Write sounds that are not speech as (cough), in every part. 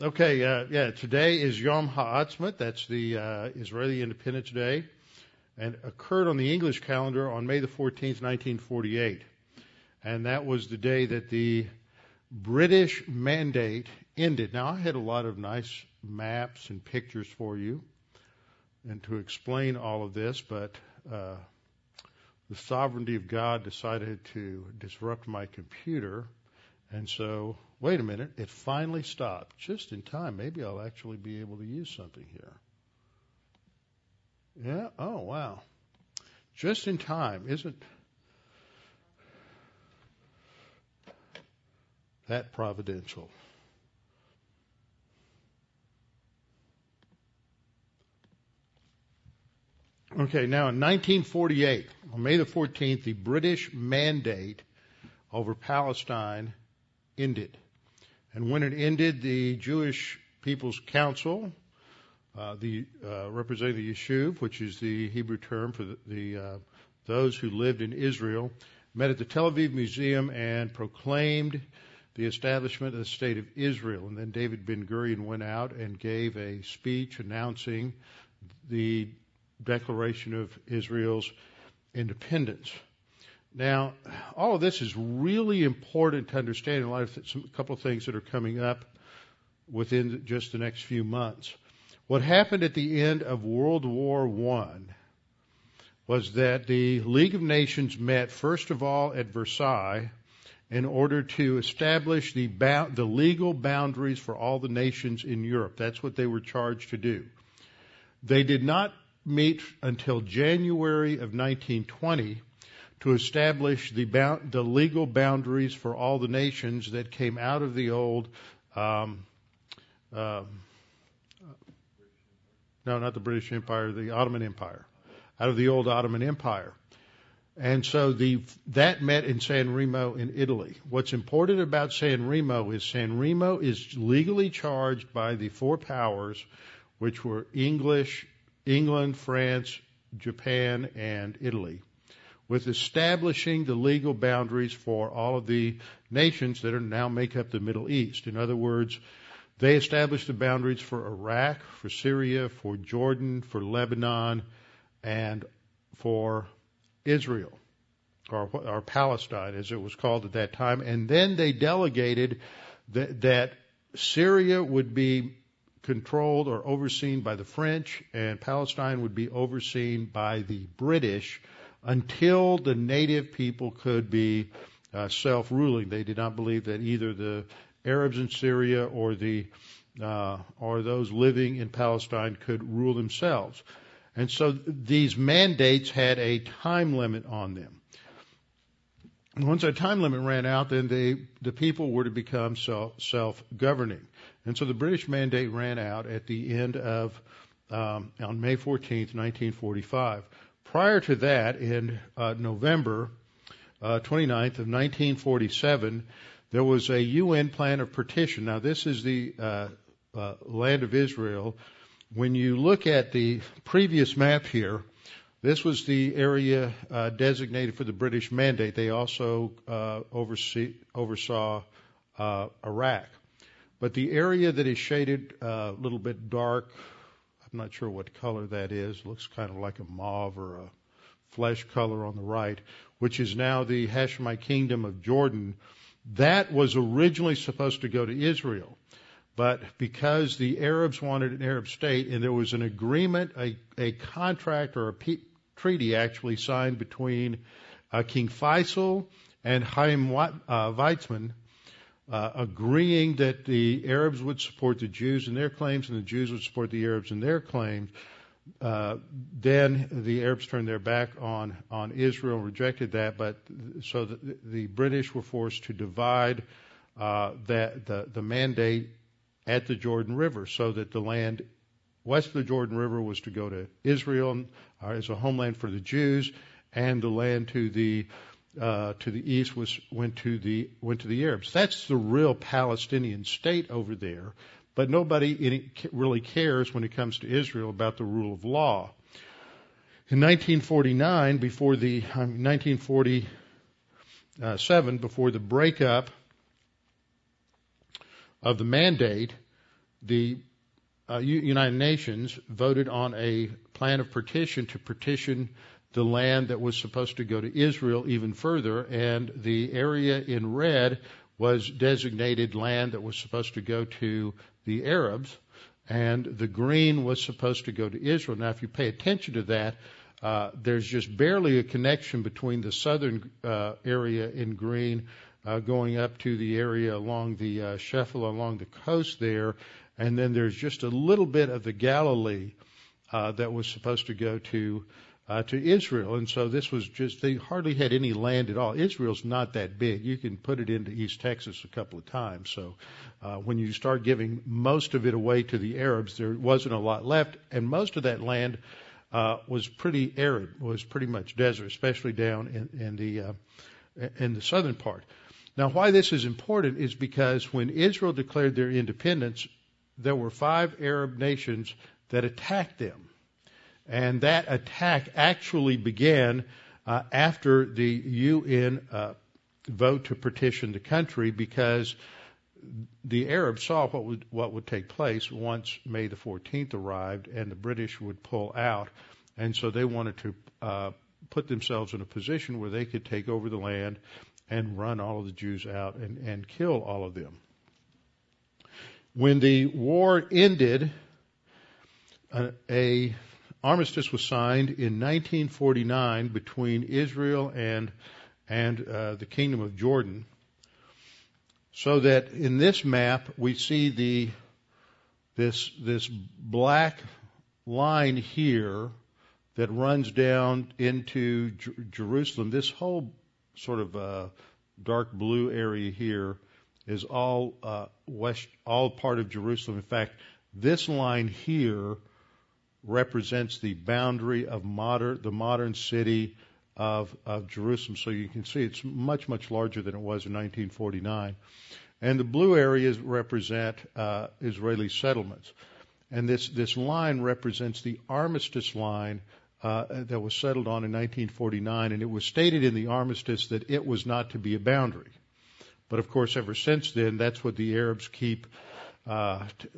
Okay, uh, yeah, today is Yom Ha'atzmaut. That's the uh, Israeli Independence Day, and occurred on the English calendar on May the 14th, 1948. And that was the day that the British mandate ended. Now, I had a lot of nice maps and pictures for you, and to explain all of this, but uh, the sovereignty of God decided to disrupt my computer, and so wait a minute, it finally stopped just in time. Maybe I'll actually be able to use something here. Yeah, oh wow. Just in time, isn't that providential? Okay, now in 1948, on May the 14th, the British mandate over Palestine ended. And when it ended, the Jewish People's Council, uh, the uh, representing the Yishuv, which is the Hebrew term for the, the uh, those who lived in Israel, met at the Tel Aviv Museum and proclaimed the establishment of the state of Israel. And then David Ben Gurion went out and gave a speech announcing the declaration of Israel's independence. Now, all of this is really important to understand in light of some, a couple of things that are coming up within just the next few months. What happened at the end of World War One was that the League of Nations met first of all at Versailles in order to establish the, the legal boundaries for all the nations in Europe. That's what they were charged to do. They did not meet until January of 1920 to establish the, bound, the legal boundaries for all the nations that came out of the old, um, uh, no, not the British Empire, the Ottoman Empire, out of the old Ottoman Empire. And so the, that met in San Remo in Italy. What's important about San Remo is San Remo is legally charged by the four powers, which were English, England, France, Japan, and Italy with establishing the legal boundaries for all of the nations that are now make up the Middle East. In other words, they established the boundaries for Iraq, for Syria, for Jordan, for Lebanon, and for Israel, or, or Palestine as it was called at that time. And then they delegated that, that Syria would be controlled or overseen by the French, and Palestine would be overseen by the British until the native people could be uh, self-ruling. They did not believe that either the Arabs in Syria or the uh, or those living in Palestine could rule themselves. And so these mandates had a time limit on them. Once that time limit ran out, then they, the people were to become self governing. And so the British mandate ran out at the end of, um, on May 14th, 1945. Prior to that, in uh, November uh, 29th of 1947, there was a UN plan of partition. Now, this is the uh, uh, land of Israel. When you look at the previous map here, this was the area uh, designated for the British mandate. They also uh, oversee, oversaw uh, Iraq. But the area that is shaded uh, a little bit dark I'm not sure what color that is. Looks kind of like a mauve or a flesh color on the right, which is now the Hashemite kingdom of Jordan. That was originally supposed to go to Israel. But because the Arabs wanted an Arab state and there was an agreement, a, a contract or a pe- treaty actually signed between uh, King Faisal and Chaim uh, Weizmann, uh, agreeing that the Arabs would support the Jews in their claims and the Jews would support the Arabs in their claims. Uh, then the Arabs turned their back on on Israel, and rejected that. But so the, the British were forced to divide uh, that the the mandate at the Jordan River, so that the land west of the Jordan River was to go to Israel uh, as a homeland for the Jews, and the land to the uh, to the east was went to the went to the Arabs. That's the real Palestinian state over there. But nobody really cares when it comes to Israel about the rule of law. In 1949, before the um, 1947, before the breakup of the mandate, the uh, United Nations voted on a plan of partition to partition the land that was supposed to go to Israel even further, and the area in red was designated land that was supposed to go to the Arabs, and the green was supposed to go to Israel. Now, if you pay attention to that, uh, there's just barely a connection between the southern uh, area in green uh, going up to the area along the uh, Shephelah, along the coast there, and then there's just a little bit of the Galilee uh, that was supposed to go to uh, to Israel. And so this was just, they hardly had any land at all. Israel's not that big. You can put it into East Texas a couple of times. So uh, when you start giving most of it away to the Arabs, there wasn't a lot left. And most of that land uh, was pretty arid, was pretty much desert, especially down in, in the uh, in the southern part. Now, why this is important is because when Israel declared their independence, there were five Arab nations that attacked them. And that attack actually began uh, after the UN uh, vote to partition the country because the Arabs saw what would what would take place once May the 14th arrived and the British would pull out, and so they wanted to uh, put themselves in a position where they could take over the land and run all of the Jews out and, and kill all of them. When the war ended, a, a armistice was signed in 1949 between Israel and and uh, the Kingdom of Jordan. So that in this map we see the this this black line here that runs down into Jer- Jerusalem. This whole sort of uh, dark blue area here is all uh, west, all part of Jerusalem. In fact, this line here represents the boundary of modern, the modern city of, of Jerusalem. So you can see it's much, much larger than it was in 1949. And the blue areas represent uh, Israeli settlements. And this, this line represents the armistice line uh, that was settled on in 1949, and it was stated in the armistice that it was not to be a boundary. But of course, ever since then, that's what the Arabs keep uh, t-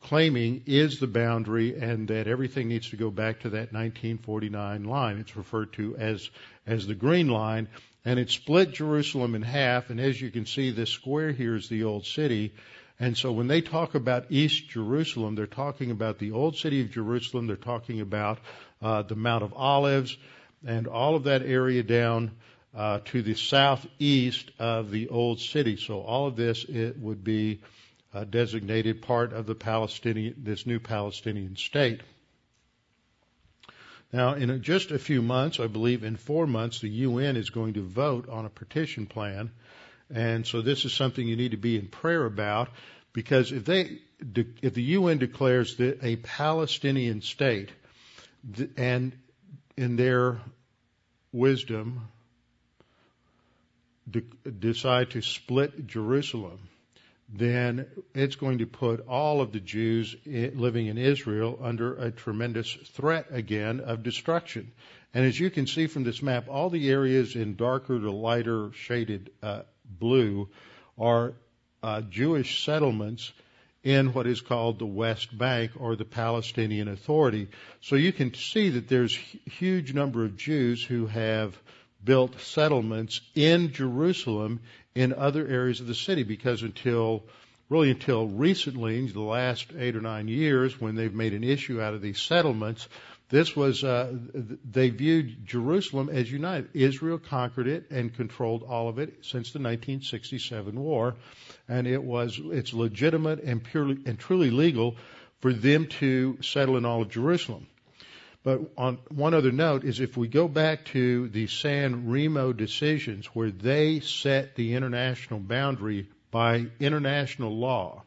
claiming is the boundary and that everything needs to go back to that 1949 line. It's referred to as, as the green line and it split Jerusalem in half. And as you can see, this square here is the old city. And so when they talk about East Jerusalem, they're talking about the old city of Jerusalem. They're talking about uh, the Mount of Olives and all of that area down uh, to the southeast of the old city. So all of this it would be uh, designated part of the Palestinian, this new Palestinian state. Now, in just a few months, I believe in four months, the UN is going to vote on a partition plan. And so this is something you need to be in prayer about because if they, if the UN declares that a Palestinian state and in their wisdom de- decide to split Jerusalem, then it's going to put all of the Jews living in Israel under a tremendous threat again of destruction. And as you can see from this map, all the areas in darker to lighter shaded uh, blue are uh, Jewish settlements in what is called the West Bank or the Palestinian Authority. So you can see that there's a huge number of Jews who have built settlements in Jerusalem in other areas of the city because until really until recently, the last eight or nine years, when they've made an issue out of these settlements, this was uh, they viewed Jerusalem as united. Israel conquered it and controlled all of it since the 1967 war, and it was it's legitimate and purely and truly legal for them to settle in all of Jerusalem. But on one other note is if we go back to the San Remo decisions where they set the international boundary by international law,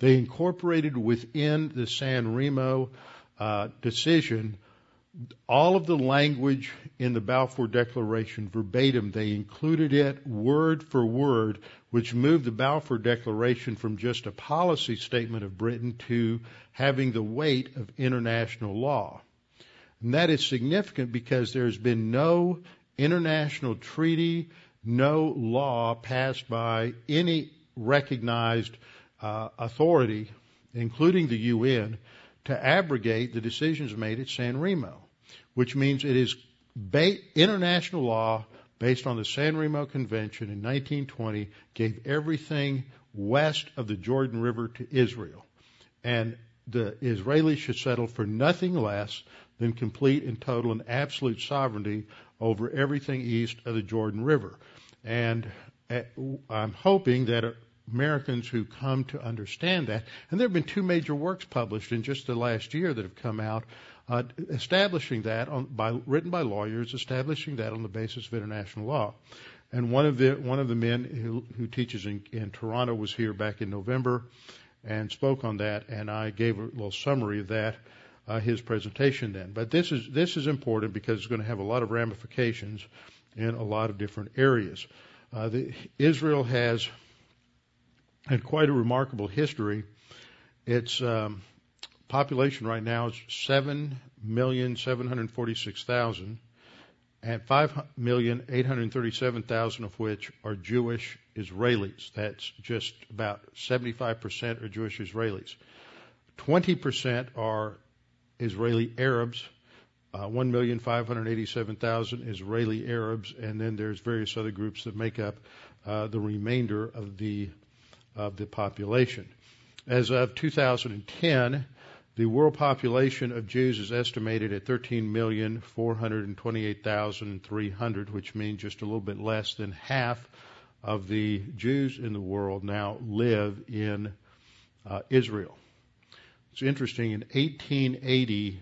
they incorporated within the San Remo uh, decision all of the language in the Balfour Declaration verbatim. They included it word for word, which moved the Balfour Declaration from just a policy statement of Britain to having the weight of international law. And that is significant because there's been no international treaty, no law passed by any recognized uh, authority including the UN, to abrogate the decisions made at San Remo, which means it is ba- international law based on the San Remo Convention in 1920 gave everything west of the Jordan River to Israel. And the Israelis should settle for nothing less than complete and total and absolute sovereignty over everything east of the Jordan River. And uh, I'm hoping that Americans who come to understand that, and there have been two major works published in just the last year that have come out uh, establishing that on, by written by lawyers, establishing that on the basis of international law. And one of the one of the men who, who teaches in, in Toronto was here back in November and spoke on that, and I gave a little summary of that, uh, his presentation then. But this is this is important because it's going to have a lot of ramifications in a lot of different areas. Uh, the, Israel has had quite a remarkable history. Its um, population right now is seven million seven hundred forty-six thousand and 5,837,000 of which are Jewish Israelis. That's just about 75% are Jewish Israelis. 20% are Israeli Arabs, uh, 1,587,000 Israeli Arabs, and then there's various other groups that make up uh, the remainder of the of the population. As of 2010, the world population of Jews is estimated at 13,428,300, which means just a little bit less than half of the Jews in the world now live in uh, Israel. It's interesting, in 1880,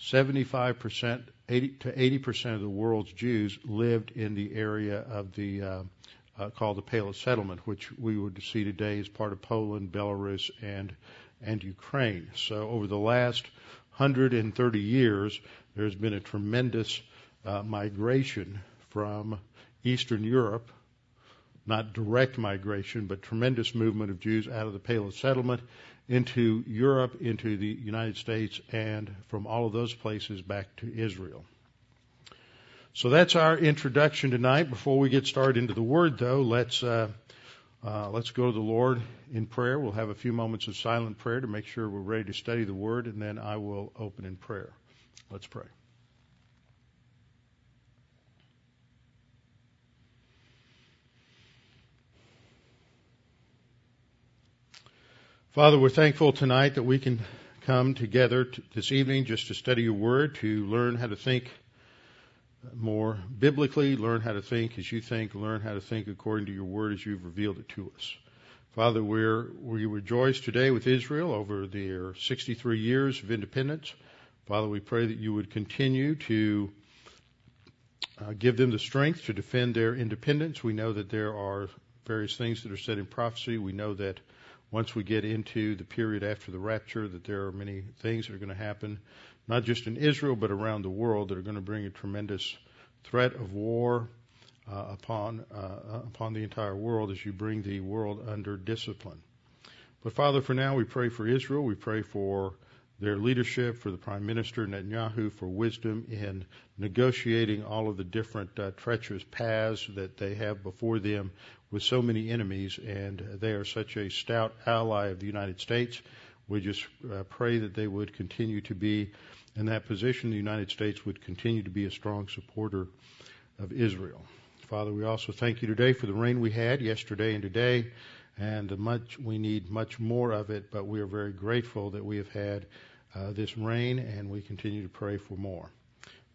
75%, 80 to 80% of the world's Jews lived in the area of the uh, uh, called the Pale of Settlement, which we would see today as part of Poland, Belarus, and and Ukraine. So over the last 130 years, there's been a tremendous uh, migration from Eastern Europe, not direct migration, but tremendous movement of Jews out of the Pale of Settlement into Europe, into the United States, and from all of those places back to Israel. So that's our introduction tonight. Before we get started into the Word, though, let's uh, uh, let's go to the Lord in prayer. We'll have a few moments of silent prayer to make sure we're ready to study the Word, and then I will open in prayer. Let's pray. Father, we're thankful tonight that we can come together this evening just to study your Word, to learn how to think more biblically, learn how to think as you think, learn how to think according to your word as you've revealed it to us. Father, we're, we rejoice today with Israel over their 63 years of independence. Father, we pray that you would continue to uh, give them the strength to defend their independence. We know that there are various things that are said in prophecy. We know that once we get into the period after the rapture, that there are many things that are going to happen not just in Israel, but around the world that are going to bring a tremendous threat of war uh, upon, uh, upon the entire world as you bring the world under discipline. But Father, for now we pray for Israel. We pray for their leadership, for the Prime Minister Netanyahu, for wisdom in negotiating all of the different uh, treacherous paths that they have before them with so many enemies, and they are such a stout ally of the United States. We just uh, pray that they would continue to be in that position. The United States would continue to be a strong supporter of Israel. Father, we also thank you today for the rain we had yesterday and today, and much we need much more of it. But we are very grateful that we have had uh, this rain, and we continue to pray for more.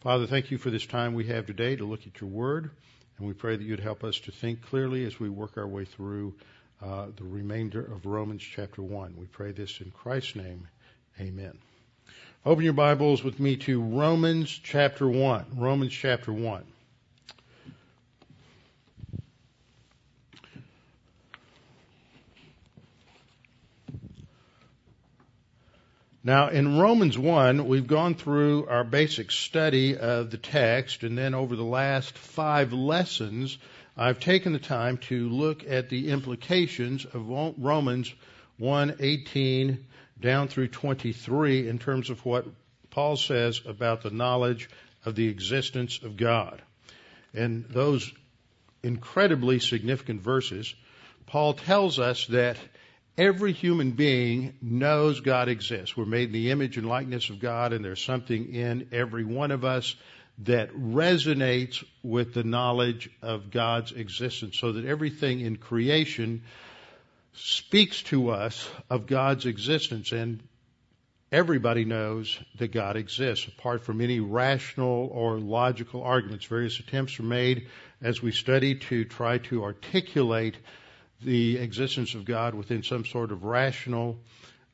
Father, thank you for this time we have today to look at your Word, and we pray that you'd help us to think clearly as we work our way through uh, the remainder of Romans chapter 1. We pray this in Christ's name. Amen. Open your Bibles with me to Romans chapter 1. Romans chapter 1. Now, in Romans 1, we've gone through our basic study of the text, and then over the last five lessons, I've taken the time to look at the implications of Romans 1:18 down through 23 in terms of what Paul says about the knowledge of the existence of God. In those incredibly significant verses, Paul tells us that every human being knows God exists. We're made in the image and likeness of God, and there's something in every one of us that resonates with the knowledge of God's existence, so that everything in creation speaks to us of God's existence. And everybody knows that God exists, apart from any rational or logical arguments. Various attempts are made as we study to try to articulate the existence of God within some sort of rational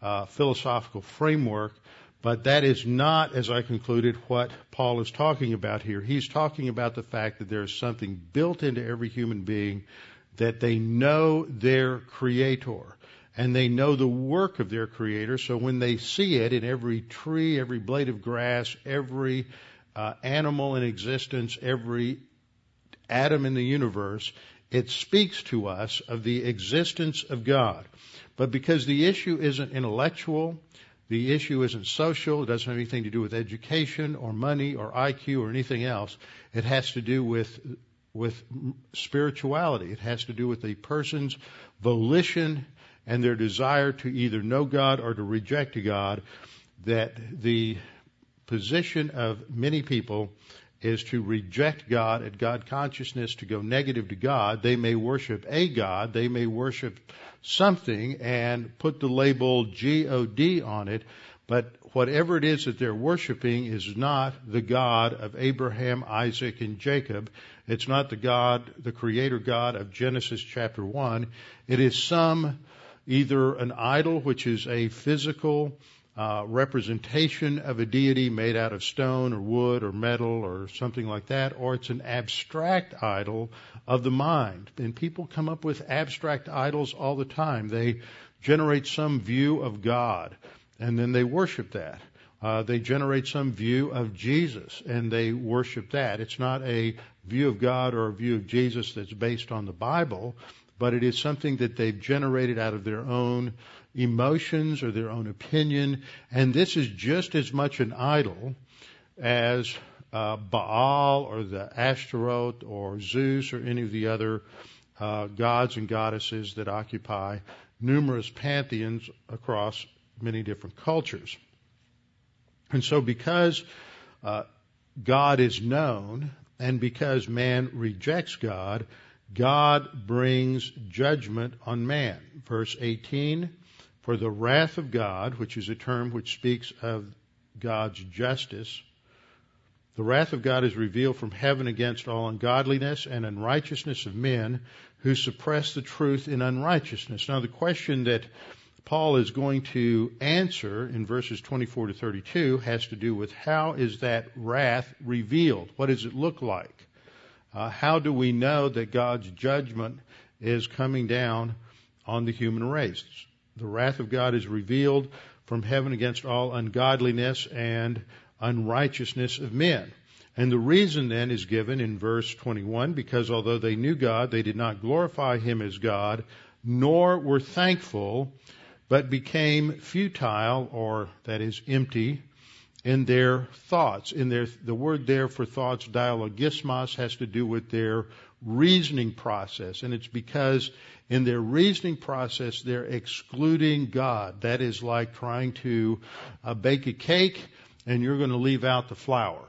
uh, philosophical framework. But that is not, as I concluded, what Paul is talking about here. He's talking about the fact that there is something built into every human being that they know their creator and they know the work of their creator. So when they see it in every tree, every blade of grass, every uh, animal in existence, every atom in the universe, it speaks to us of the existence of God. But because the issue isn't intellectual, the issue isn't social, it doesn't have anything to do with education or money or IQ or anything else. It has to do with with spirituality. It has to do with a person's volition and their desire to either know God or to reject God. That the position of many people is to reject God and God consciousness, to go negative to God. They may worship a God, they may worship something and put the label G-O-D on it, but whatever it is that they're worshiping is not the God of Abraham, Isaac, and Jacob. It's not the God, the creator God of Genesis chapter 1. It is some, either an idol, which is a physical uh, representation of a deity made out of stone or wood or metal or something like that, or it's an abstract idol of the mind. And people come up with abstract idols all the time. They generate some view of God, and then they worship that. Uh, they generate some view of Jesus, and they worship that. It's not a view of God or a view of Jesus that's based on the Bible, but it is something that they've generated out of their own emotions or their own opinion. And this is just as much an idol as uh, Baal or the Ashtaroth or Zeus or any of the other uh, gods and goddesses that occupy numerous pantheons across many different cultures. And so because uh, God is known and because man rejects God, God brings judgment on man. Verse 18, for the wrath of God, which is a term which speaks of God's justice, the wrath of God is revealed from heaven against all ungodliness and unrighteousness of men who suppress the truth in unrighteousness. Now the question that Paul is going to answer in verses 24 to 32 has to do with how is that wrath revealed? What does it look like? Uh, how do we know that God's judgment is coming down on the human race? The wrath of God is revealed from heaven against all ungodliness and unrighteousness of men. And the reason then is given in verse 21 because although they knew God, they did not glorify Him as God, nor were thankful, but became futile, or that is empty, in their thoughts. In their, the word there for thoughts, dialogismos, has to do with their reasoning process. And it's because in their reasoning process, they're excluding God. That is like trying to uh, bake a cake and you're going to leave out the flour.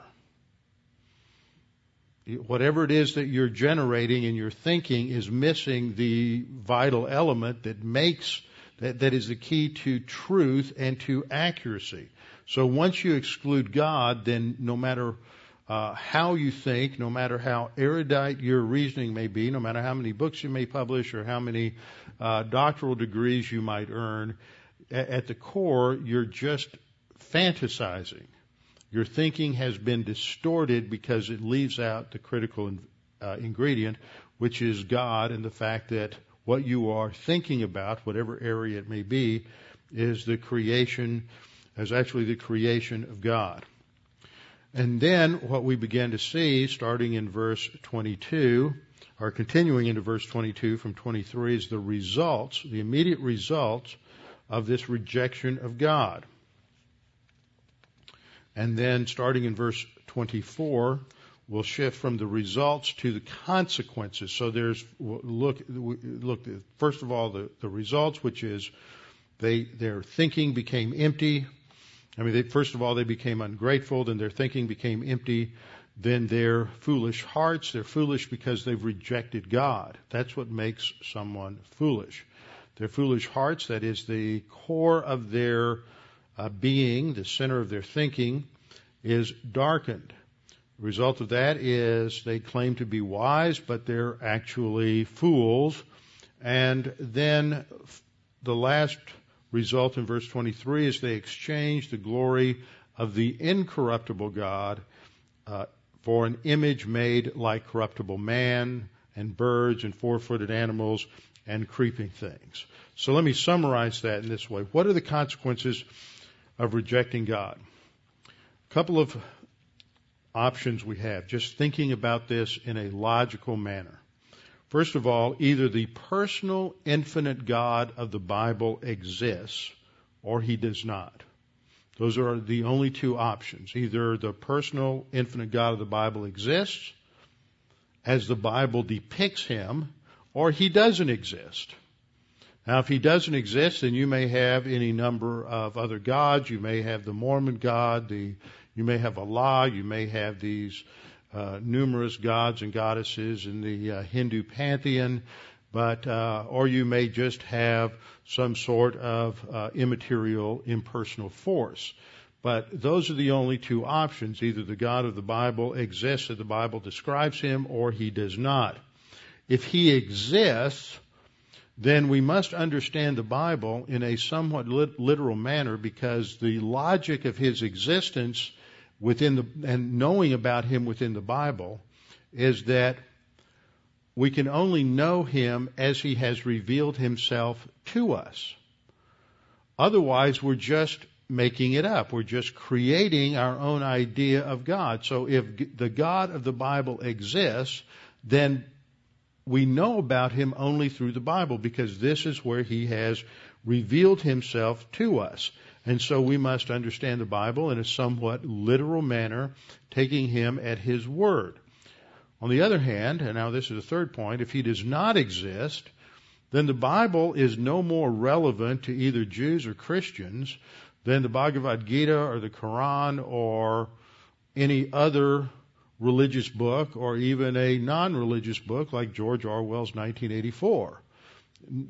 Whatever it is that you're generating in your thinking is missing the vital element that makes that, that is the key to truth and to accuracy. So once you exclude God, then no matter uh, how you think, no matter how erudite your reasoning may be, no matter how many books you may publish or how many uh, doctoral degrees you might earn, at, the core, you're just fantasizing. Your thinking has been distorted because it leaves out the critical uh, ingredient, which is God and the fact that what you are thinking about, whatever area it may be, is the creation, is actually the creation of God. And then what we begin to see, starting in verse 22, or continuing into verse 22 from 23, is the results, the immediate results of this rejection of God. And then starting in verse 24, we'll shift from the results to the consequences. So there's look look first of all the, the results, which is they their thinking became empty. I mean, they, first of all they became ungrateful, then their thinking became empty. Then their foolish hearts, they're foolish because they've rejected God. That's what makes someone foolish. Their foolish hearts, that is the core of their uh, being, the center of their thinking, is darkened. The result of that is they claim to be wise, but they're actually fools. And then the last result in verse 23 is they exchange the glory of the incorruptible God uh, for an image made like corruptible man and birds and four footed animals and creeping things. So let me summarize that in this way. What are the consequences of rejecting God? A couple of options we have, just thinking about this in a logical manner. First of all, either the personal infinite God of the Bible exists or he does not. Those are the only two options. Either the personal infinite God of the Bible exists as the Bible depicts him or he doesn't exist. Now, if he doesn't exist, then you may have any number of other gods. You may have the Mormon God, the you may have Allah, you may have these uh, numerous gods and goddesses in the uh, Hindu pantheon, but uh, or you may just have some sort of uh, immaterial, impersonal force. But those are the only two options. Either the God of the Bible exists as the Bible describes him, or he does not. If he exists, then we must understand the Bible in a somewhat literal manner because the logic of his existence within the, and knowing about him within the Bible is that we can only know him as he has revealed himself to us. Otherwise, we're just making it up. We're just creating our own idea of God. So if the God of the Bible exists, then we know about him only through the Bible because this is where he has revealed himself to us. And so we must understand the Bible in a somewhat literal manner, taking him at his word. On the other hand, and now this is the third point, if he does not exist, then the Bible is no more relevant to either Jews or Christians than the Bhagavad Gita or the Quran or any other religious book or even a non-religious book like George Orwell's 1984.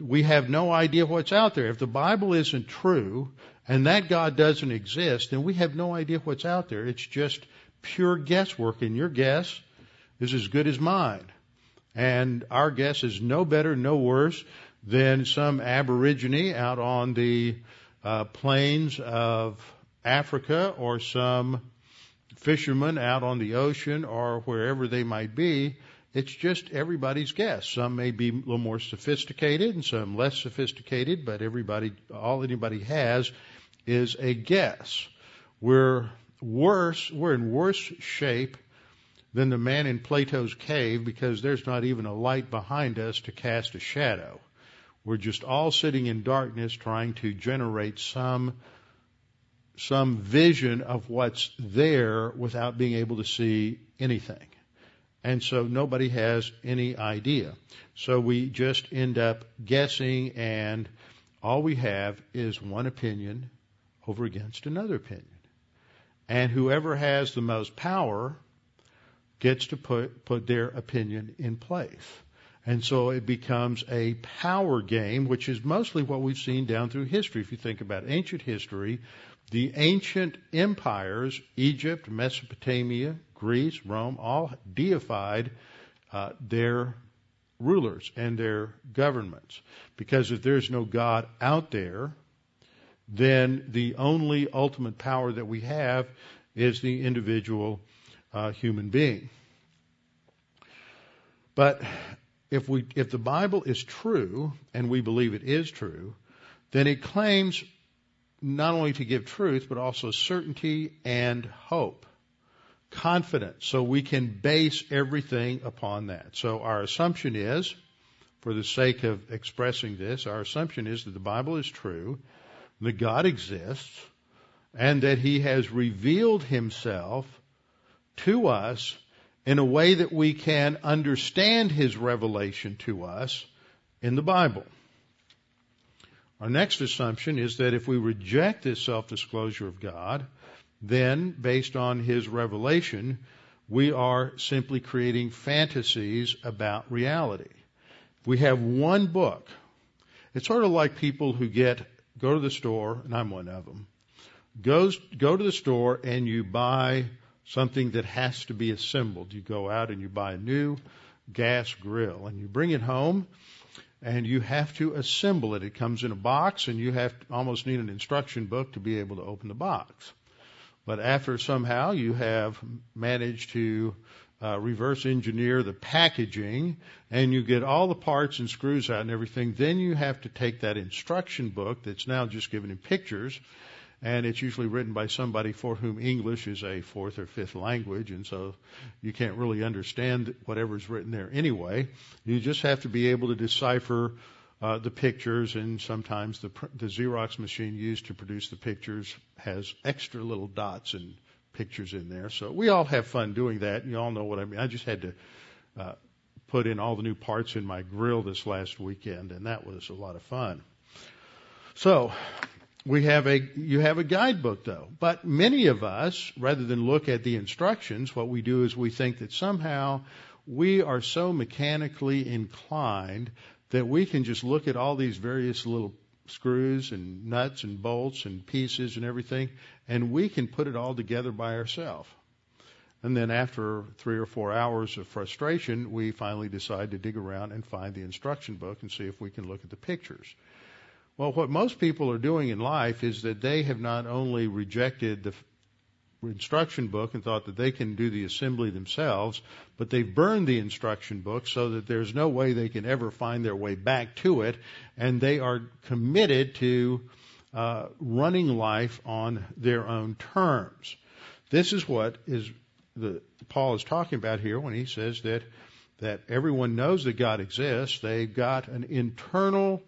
We have no idea what's out there. If the Bible isn't true and that God doesn't exist, then we have no idea what's out there. It's just pure guesswork and your guess is as good as mine. And our guess is no better, no worse than some aborigine out on the uh, plains of Africa or some fishermen out on the ocean or wherever they might be. It's just everybody's guess. Some may be a little more sophisticated and some less sophisticated, but everybody, all anybody has is a guess. We're worse, we're in worse shape than the man in Plato's cave because there's not even a light behind us to cast a shadow. We're just all sitting in darkness trying to generate some some vision of what's there without being able to see anything. And so nobody has any idea. So we just end up guessing and all we have is one opinion over against another opinion. And whoever has the most power gets to put, put their opinion in place. And so it becomes a power game, which is mostly what we've seen down through history. If you think about ancient history, the ancient empires, Egypt, Mesopotamia, Greece, Rome, all deified uh, their rulers and their governments. Because if there's no God out there, then the only ultimate power that we have is the individual uh, human being. But if we, if the Bible is true, and we believe it is true, then it claims not only to give truth, but also certainty and hope, confidence. So we can base everything upon that. So our assumption is, for the sake of expressing this, our assumption is that the Bible is true, that God exists, and that He has revealed Himself to us in a way that we can understand His revelation to us in the Bible. Our next assumption is that if we reject this self-disclosure of God, then based on His revelation, we are simply creating fantasies about reality. We have one book. It's sort of like people who get, go to the store, and I'm one of them, goes, go to the store and you buy something that has to be assembled. You go out and you buy a new gas grill and you bring it home and you have to assemble it. It comes in a box and you have to almost need an instruction book to be able to open the box. But after somehow you have managed to uh, reverse engineer the packaging and you get all the parts and screws out and everything, then you have to take that instruction book that's now just given in pictures and it's usually written by somebody for whom English is a fourth or fifth language, and so you can't really understand whatever's written there anyway. You just have to be able to decipher uh, the pictures, and sometimes the, the Xerox machine used to produce the pictures has extra little dots and pictures in there. So we all have fun doing that. You all know what I mean. I just had to uh, put in all the new parts in my grill this last weekend, and that was a lot of fun. So we have a you have a guidebook though but many of us rather than look at the instructions what we do is we think that somehow we are so mechanically inclined that we can just look at all these various little screws and nuts and bolts and pieces and everything and we can put it all together by ourselves. And then after three or four hours of frustration we finally decide to dig around and find the instruction book and see if we can look at the pictures. Well, what most people are doing in life is that they have not only rejected the instruction book and thought that they can do the assembly themselves, but they've burned the instruction book so that there's no way they can ever find their way back to it, and they are committed to uh, running life on their own terms. This is what is the Paul is talking about here when he says that that everyone knows that God exists. They've got an internal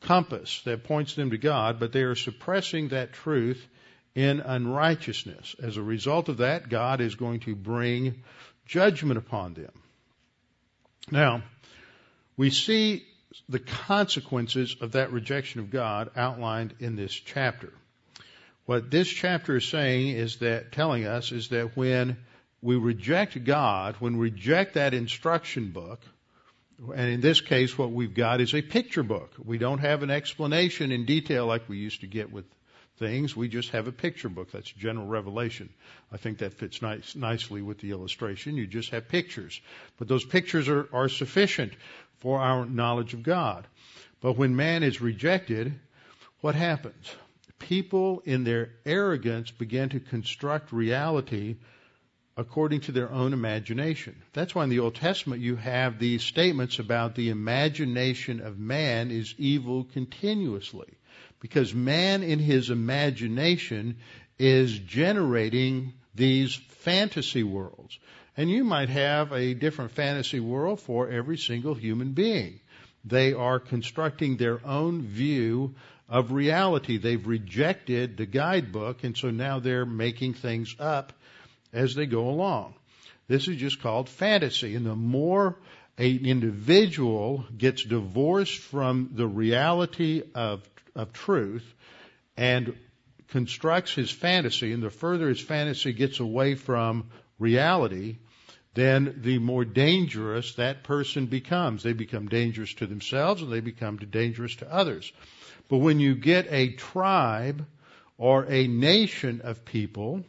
compass that points them to God, but they are suppressing that truth in unrighteousness. As a result of that, God is going to bring judgment upon them. Now, we see the consequences of that rejection of God outlined in this chapter. What this chapter is saying is that, telling us is that when we reject God, when we reject that instruction book, and in this case, what we've got is a picture book. We don't have an explanation in detail like we used to get with things. We just have a picture book. That's general revelation. I think that fits nice, nicely with the illustration. You just have pictures. But those pictures are, are sufficient for our knowledge of God. But when man is rejected, what happens? People in their arrogance begin to construct reality according to their own imagination. That's why in the Old Testament you have these statements about the imagination of man is evil continuously. Because man in his imagination is generating these fantasy worlds. And you might have a different fantasy world for every single human being. They are constructing their own view of reality. They've rejected the guidebook, and so now they're making things up as they go along. This is just called fantasy. And the more an individual gets divorced from the reality of, of truth and constructs his fantasy, and the further his fantasy gets away from reality, then the more dangerous that person becomes. They become dangerous to themselves and they become dangerous to others. But when you get a tribe or a nation of people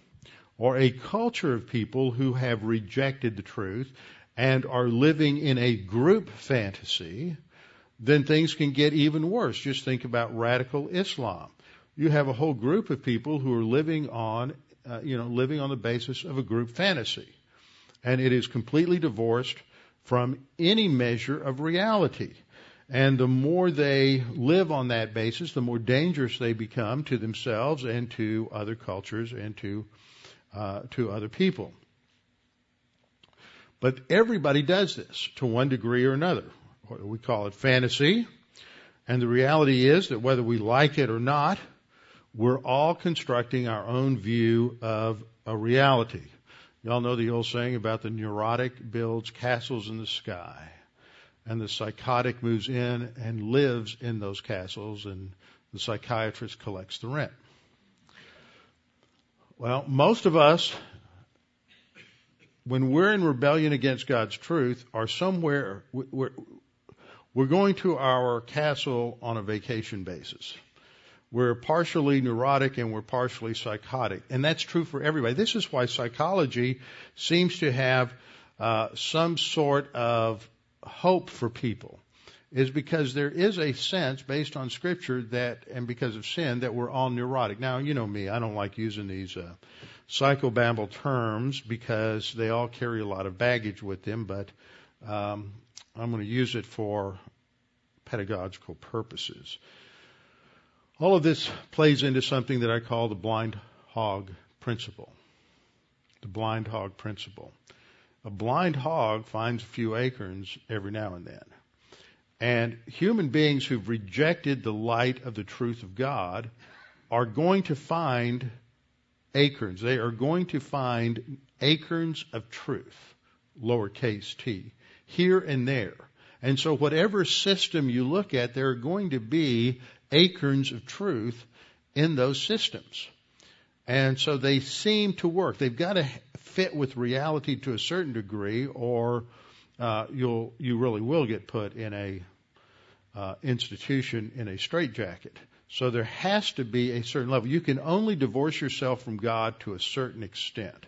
or a culture of people who have rejected the truth and are living in a group fantasy, then things can get even worse. Just think about radical Islam. You have a whole group of people who are living on, uh, you know, living on the basis of a group fantasy. And it is completely divorced from any measure of reality. And the more they live on that basis, the more dangerous they become to themselves and to other cultures and to uh, to other people. But everybody does this to one degree or another. We call it fantasy. And the reality is that whether we like it or not, we're all constructing our own view of a reality. Y'all know the old saying about the neurotic builds castles in the sky, and the psychotic moves in and lives in those castles, and the psychiatrist collects the rent. Well, most of us, when we're in rebellion against God's truth, are somewhere, we're, we're going to our castle on a vacation basis. We're partially neurotic and we're partially psychotic. And that's true for everybody. This is why psychology seems to have uh, some sort of hope for people is because there is a sense based on scripture that, and because of sin, that we're all neurotic. Now, you know me, I don't like using these uh, psychobabble terms because they all carry a lot of baggage with them, but um, I'm going to use it for pedagogical purposes. All of this plays into something that I call the blind hog principle. The blind hog principle. A blind hog finds a few acorns every now and then. And human beings who've rejected the light of the truth of God are going to find acorns. They are going to find acorns of truth, lowercase t, here and there. And so whatever system you look at, there are going to be acorns of truth in those systems. And so they seem to work. They've got to fit with reality to a certain degree, or uh, you'll you really will get put in a uh, institution in a straitjacket. So there has to be a certain level. You can only divorce yourself from God to a certain extent,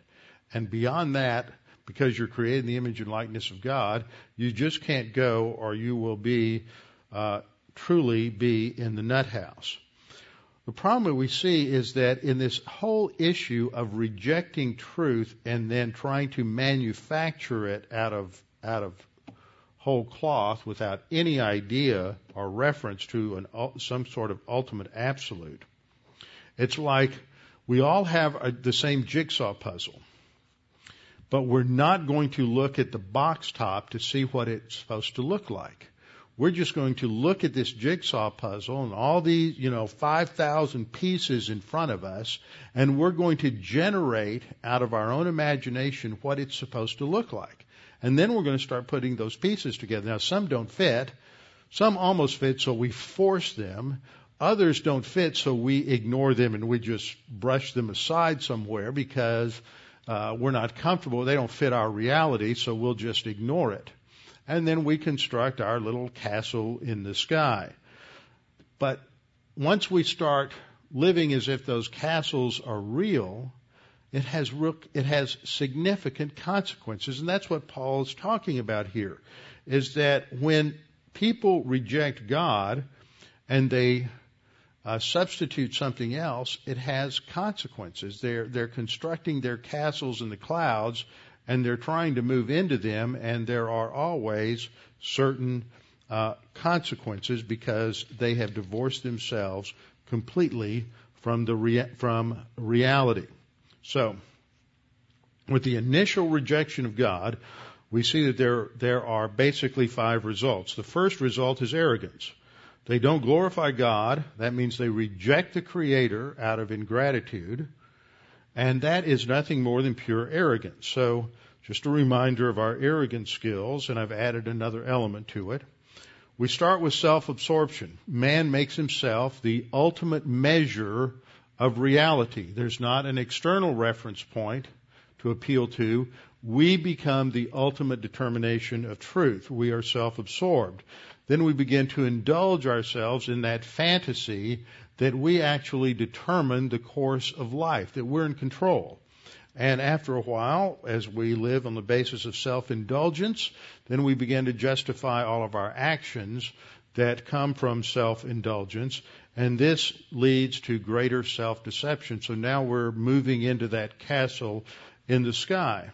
and beyond that, because you're created in the image and likeness of God, you just can't go, or you will be uh, truly be in the nut house. The problem that we see is that in this whole issue of rejecting truth and then trying to manufacture it out of out of whole cloth without any idea or reference to an, some sort of ultimate absolute, it's like we all have a, the same jigsaw puzzle, but we're not going to look at the box top to see what it's supposed to look like. We're just going to look at this jigsaw puzzle and all these, you know, 5,000 pieces in front of us, and we're going to generate out of our own imagination what it's supposed to look like. And then we're going to start putting those pieces together. Now, some don't fit. Some almost fit, so we force them. Others don't fit, so we ignore them and we just brush them aside somewhere because uh, we're not comfortable. They don't fit our reality, so we'll just ignore it and then we construct our little castle in the sky. But once we start living as if those castles are real, it has it has significant consequences, and that's what Paul is talking about here. Is that when people reject God and they uh, substitute something else, it has consequences. They're they're constructing their castles in the clouds and they're trying to move into them, and there are always certain uh, consequences because they have divorced themselves completely from the rea- from reality. So, with the initial rejection of God, we see that there there are basically five results. The first result is arrogance. They don't glorify God. That means they reject the Creator out of ingratitude. And that is nothing more than pure arrogance. So, just a reminder of our arrogant skills, and I've added another element to it. We start with self-absorption. Man makes himself the ultimate measure of reality. There's not an external reference point to appeal to. We become the ultimate determination of truth. We are self-absorbed. Then we begin to indulge ourselves in that fantasy that we actually determine the course of life, that we're in control. And after a while, as we live on the basis of self-indulgence, then we begin to justify all of our actions that come from self-indulgence. And this leads to greater self-deception. So now we're moving into that castle in the sky.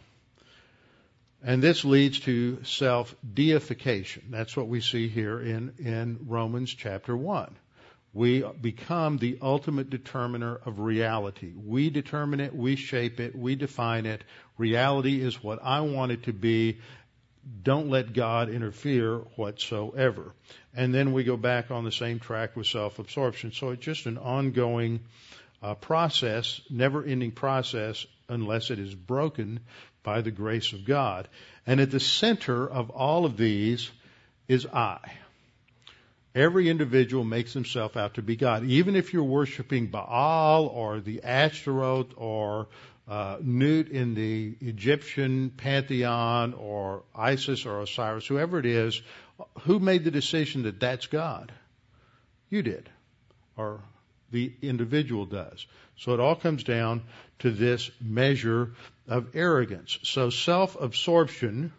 And this leads to self-deification. That's what we see here in, in Romans chapter 1. We become the ultimate determiner of reality. We determine it, we shape it, we define it. Reality is what I want it to be. Don't let God interfere whatsoever. And then we go back on the same track with self-absorption. So it's just an ongoing uh, process, never-ending process unless it is broken by the grace of God. And at the center of all of these is I. Every individual makes himself out to be God. Even if you're worshiping Baal or the Ashtaroth or uh, Nut in the Egyptian pantheon or Isis or Osiris, whoever it is, who made the decision that that's God? You did. Or the individual does. So it all comes down to this measure of arrogance. So self-absorption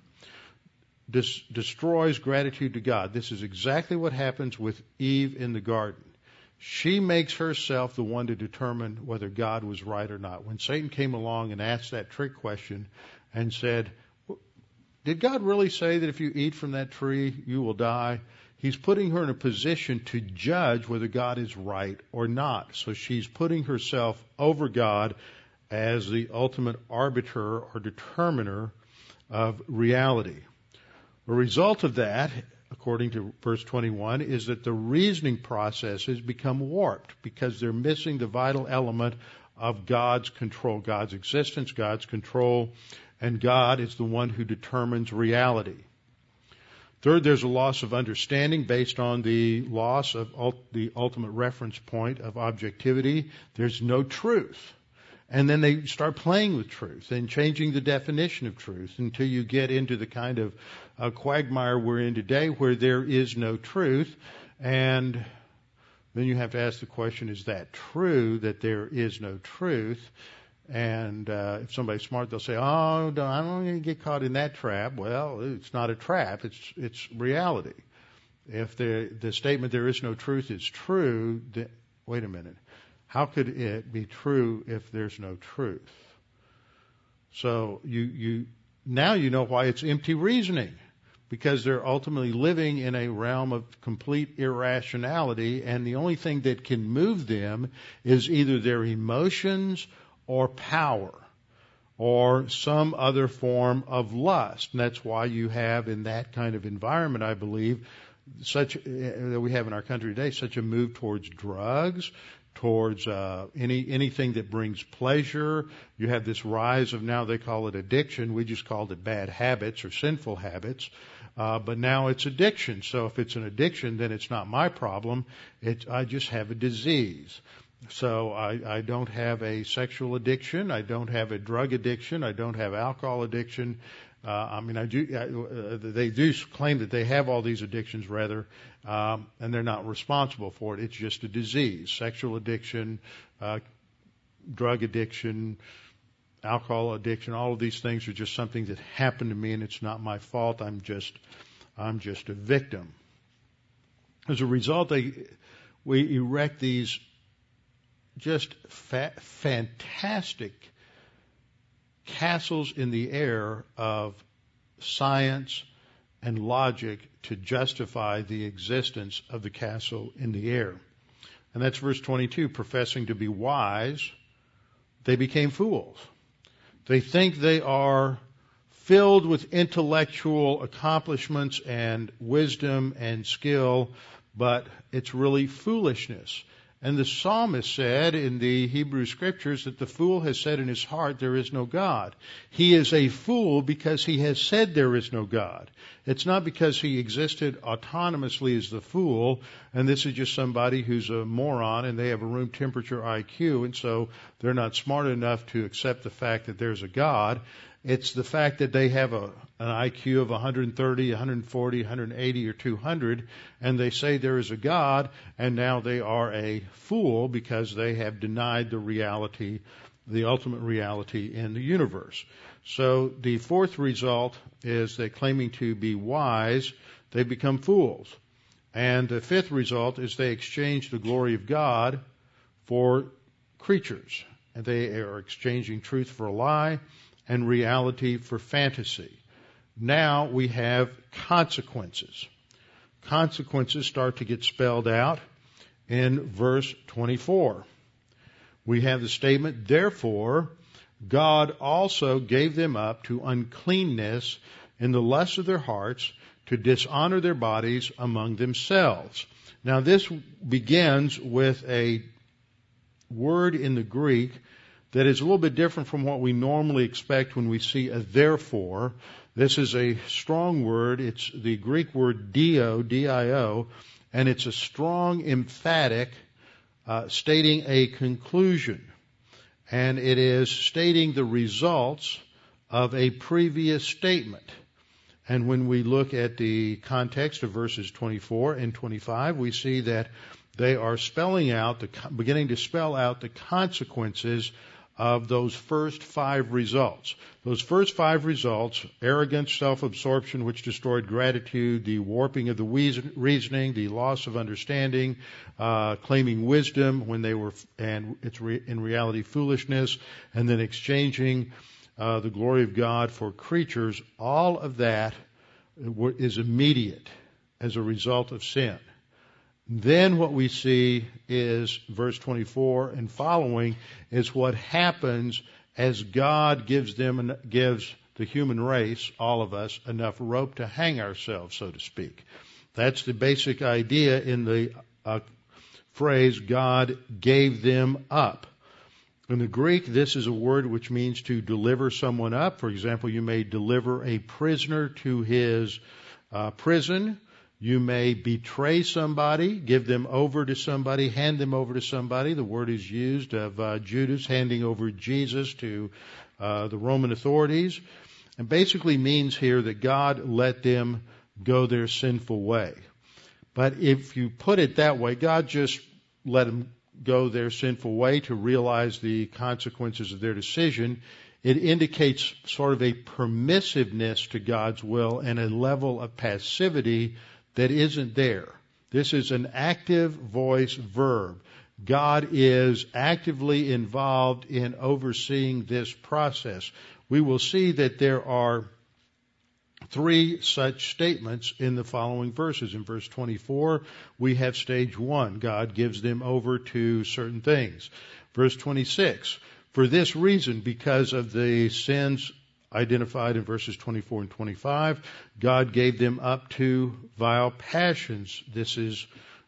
dis- destroys gratitude to God. This is exactly what happens with Eve in the garden. She makes herself the one to determine whether God was right or not. When Satan came along and asked that trick question and said, Did God really say that if you eat from that tree, you will die? He's putting her in a position to judge whether God is right or not. So she's putting herself over God as the ultimate arbiter or determiner of reality. The result of that, according to verse 21, is that the reasoning processes become warped because they're missing the vital element of God's control, God's existence, God's control, and God is the one who determines reality. Third, there's a loss of understanding based on the loss of the ultimate reference point of objectivity. There's no truth. And then they start playing with truth and changing the definition of truth until you get into the kind of uh, quagmire we're in today where there is no truth. And then you have to ask the question, is that true that there is no truth? And uh, if somebody's smart, they'll say, "Oh, I don't want to get caught in that trap." Well, it's not a trap; it's it's reality. If the the statement "there is no truth" is true, then, wait a minute. How could it be true if there's no truth? So you, you, now you know why it's empty reasoning. Because they're ultimately living in a realm of complete irrationality and the only thing that can move them is either their emotions or power or some other form of lust. And that's why you have in that kind of environment, I believe, such uh, that we have in our country today, such a move towards drugs, towards uh, any anything that brings pleasure. You have this rise of now they call it addiction. We just called it bad habits or sinful habits. Uh, but now it's addiction. So if it's an addiction, then it's not my problem. It, I just have a disease. So I, I don't have a sexual addiction. I don't have a drug addiction. I don't have alcohol addiction. Uh, I mean, I do. Uh, they do claim that they have all these addictions, rather, um, and they're not responsible for it. It's just a disease: sexual addiction, uh, drug addiction, alcohol addiction. All of these things are just something that happened to me, and it's not my fault. I'm just, I'm just a victim. As a result, they, we erect these just fa- fantastic castles in the air of science and logic to justify the existence of the castle in the air. And that's verse 22, professing to be wise, they became fools. They think they are filled with intellectual accomplishments and wisdom and skill, but it's really foolishness. And the psalmist said in the Hebrew scriptures that the fool has said in his heart, there is no God. He is a fool because he has said there is no God. It's not because he existed autonomously as the fool, and this is just somebody who's a moron and they have a room temperature IQ, and so they're not smart enough to accept the fact that there's a God. It's the fact that they have a, an IQ of 130, 140, 180, or 200, and they say there is a God, and now they are a fool because they have denied the reality, the ultimate reality in the universe. So the fourth result is that claiming to be wise, they become fools. And the fifth result is they exchange the glory of God for creatures. And they are exchanging truth for a lie and reality for fantasy. Now we have consequences. Consequences start to get spelled out in verse 24. We have the statement, therefore, God also gave them up to uncleanness in the lust of their hearts to dishonor their bodies among themselves. Now this begins with a word in the Greek that is a little bit different from what we normally expect when we see a therefore. This is a strong word. It's the Greek word dio, D-I-O, and it's a strong, emphatic, uh, stating a conclusion. And it is stating the results of a previous statement. And when we look at the context of verses 24 and 25, we see that they are spelling out, the, beginning to spell out the consequences of those first five results. Those first five results, arrogance, self-absorption, which destroyed gratitude, the warping of the reasoning, the loss of understanding, uh, claiming wisdom when they were, and it's re, in reality foolishness, and then exchanging uh, the glory of God for creatures, all of that is immediate as a result of sin. Then what we see is verse 24 and following is what happens as God gives them gives the human race, all of us, enough rope to hang ourselves, so to speak. That's the basic idea in the uh, phrase God gave them up. In the Greek, this is a word which means to deliver someone up. For example, you may deliver a prisoner to his uh, prison you may betray somebody, give them over to somebody, hand them over to somebody. The word is used of uh, Judas handing over Jesus to uh, the Roman authorities. And basically means here that God let them go their sinful way. But if you put it that way, God just let them go their sinful way to realize the consequences of their decision. It indicates sort of a permissiveness to God's will and a level of passivity that isn't there. This is an active voice verb. God is actively involved in overseeing this process. We will see that there are three such statements in the following verses. In verse 24, we have stage one. God gives them over to certain things. Verse 26, for this reason, because of the sins identified in verses 24 and 25. God gave them up to vile passions. This is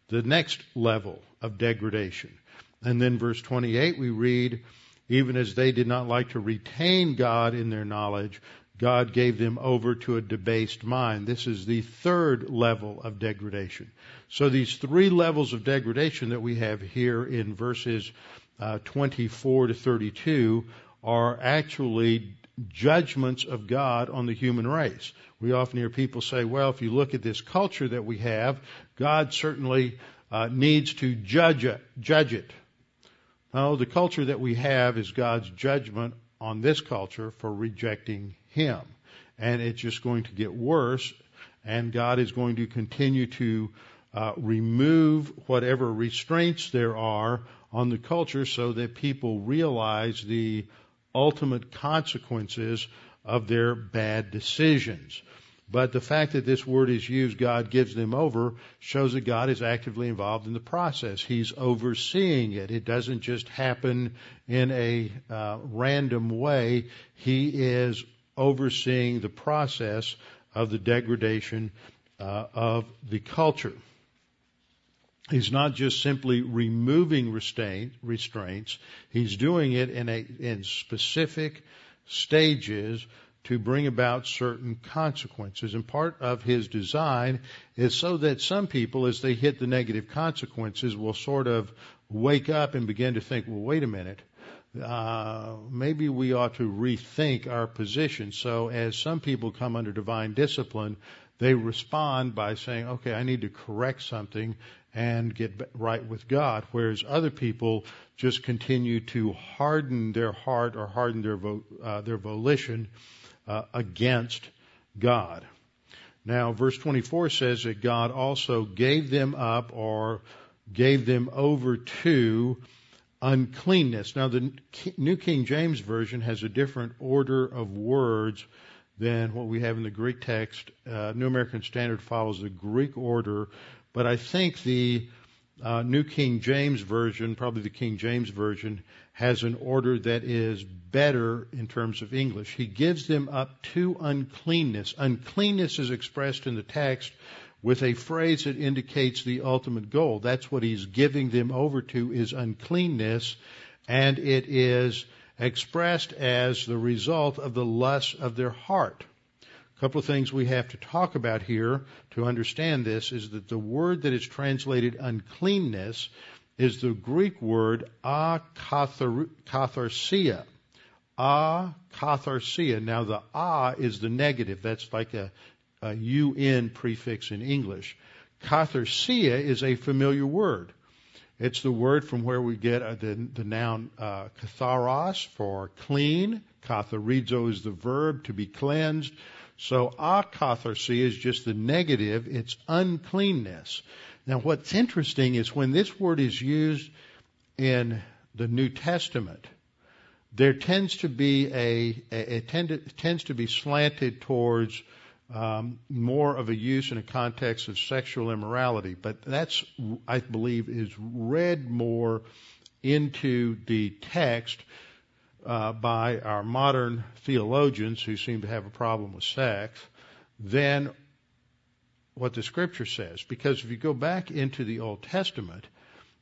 the next level of degradation. And then verse 28 we read, even as they did not like to retain God in their knowledge, God gave them over to a debased mind. This is the third level of degradation. So these three levels of degradation that we have here in verses uh, 24 to 32 are actually judgments of God on the human race. We often hear people say, well, if you look at this culture that we have, God certainly uh, needs to judge it, judge it. No, the culture that we have is God's judgment on this culture for rejecting Him. And it's just going to get worse, and God is going to continue to uh, remove whatever restraints there are on the culture so that people realize the ultimate consequences of their bad decisions. But the fact that this word is used, God gives them over, shows that God is actively involved in the process. He's overseeing it. It doesn't just happen in a uh, random way. He is overseeing the process of the degradation uh, of the culture. He's not just simply removing restraints. He's doing it in a, in specific stages to bring about certain consequences. And part of his design is so that some people, as they hit the negative consequences, will sort of wake up and begin to think, well, wait a minute. Uh, maybe we ought to rethink our position. So as some people come under divine discipline, they respond by saying, okay, I need to correct something and get right with God, whereas other people just continue to harden their heart or harden their vo- uh, their volition uh, against God. Now, verse 24 says that God also gave them up or gave them over to uncleanness. Now, the New King James Version has a different order of words than what we have in the Greek text. Uh, New American Standard follows the Greek order but I think the uh, New King James Version, probably the King James Version, has an order that is better in terms of English. He gives them up to uncleanness. Uncleanness is expressed in the text with a phrase that indicates the ultimate goal. That's what he's giving them over to is uncleanness, and it is expressed as the result of the lust of their heart. Couple of things we have to talk about here to understand this is that the word that is translated uncleanness is the Greek word akatharsia. Akatharsia. Now the a is the negative. That's like a, a un prefix in English. Katharsia is a familiar word. It's the word from where we get uh, the, the noun uh, katharos for clean. Katharizo is the verb to be cleansed. So akatharsia is just the negative. It's uncleanness. Now, what's interesting is when this word is used in the New Testament, there tends to be a, a it tend, tends to be slanted towards um, more of a use in a context of sexual immorality, but that's I believe is read more into the text uh, by our modern theologians who seem to have a problem with sex than what the scripture says. Because if you go back into the Old Testament,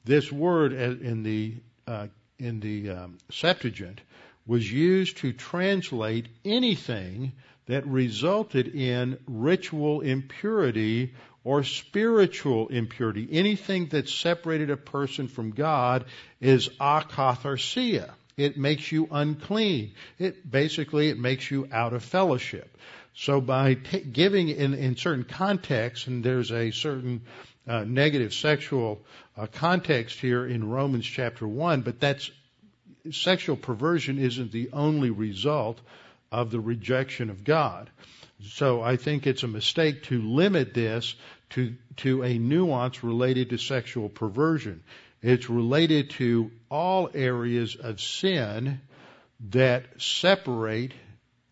this word in the uh, in the um, Septuagint was used to translate anything that resulted in ritual impurity or spiritual impurity. Anything that separated a person from God is akatharsia. It makes you unclean. It basically it makes you out of fellowship. So by t- giving in, in certain contexts, and there's a certain uh, negative sexual uh, context here in Romans chapter one, but that's sexual perversion isn't the only result of the rejection of God. So I think it's a mistake to limit this to to a nuance related to sexual perversion. It's related to all areas of sin that separate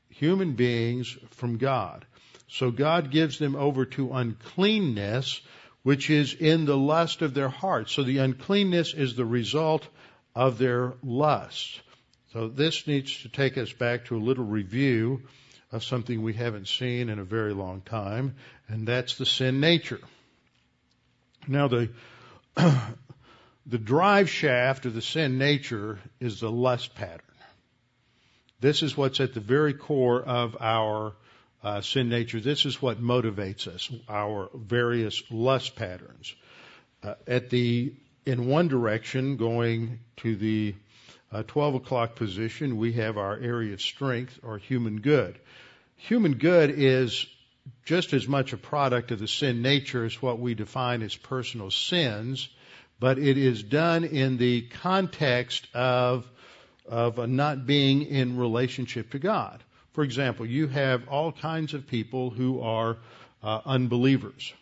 human beings from God. So God gives them over to uncleanness, which is in the lust of their heart. So the uncleanness is the result of their lust. So this needs to take us back to a little review of something we haven't seen in a very long time, and that's the sin nature. Now the (clears throat) the drive shaft of the sin nature is the lust pattern. This is what's at the very core of our uh, sin nature. This is what motivates us, our various lust patterns. Uh, at the in one direction, going to the uh, 12 o'clock position, we have our area of strength or human good. Human good is just as much a product of the sin nature as what we define as personal sins, but it is done in the context of of not being in relationship to God. For example, you have all kinds of people who are uh, unbelievers.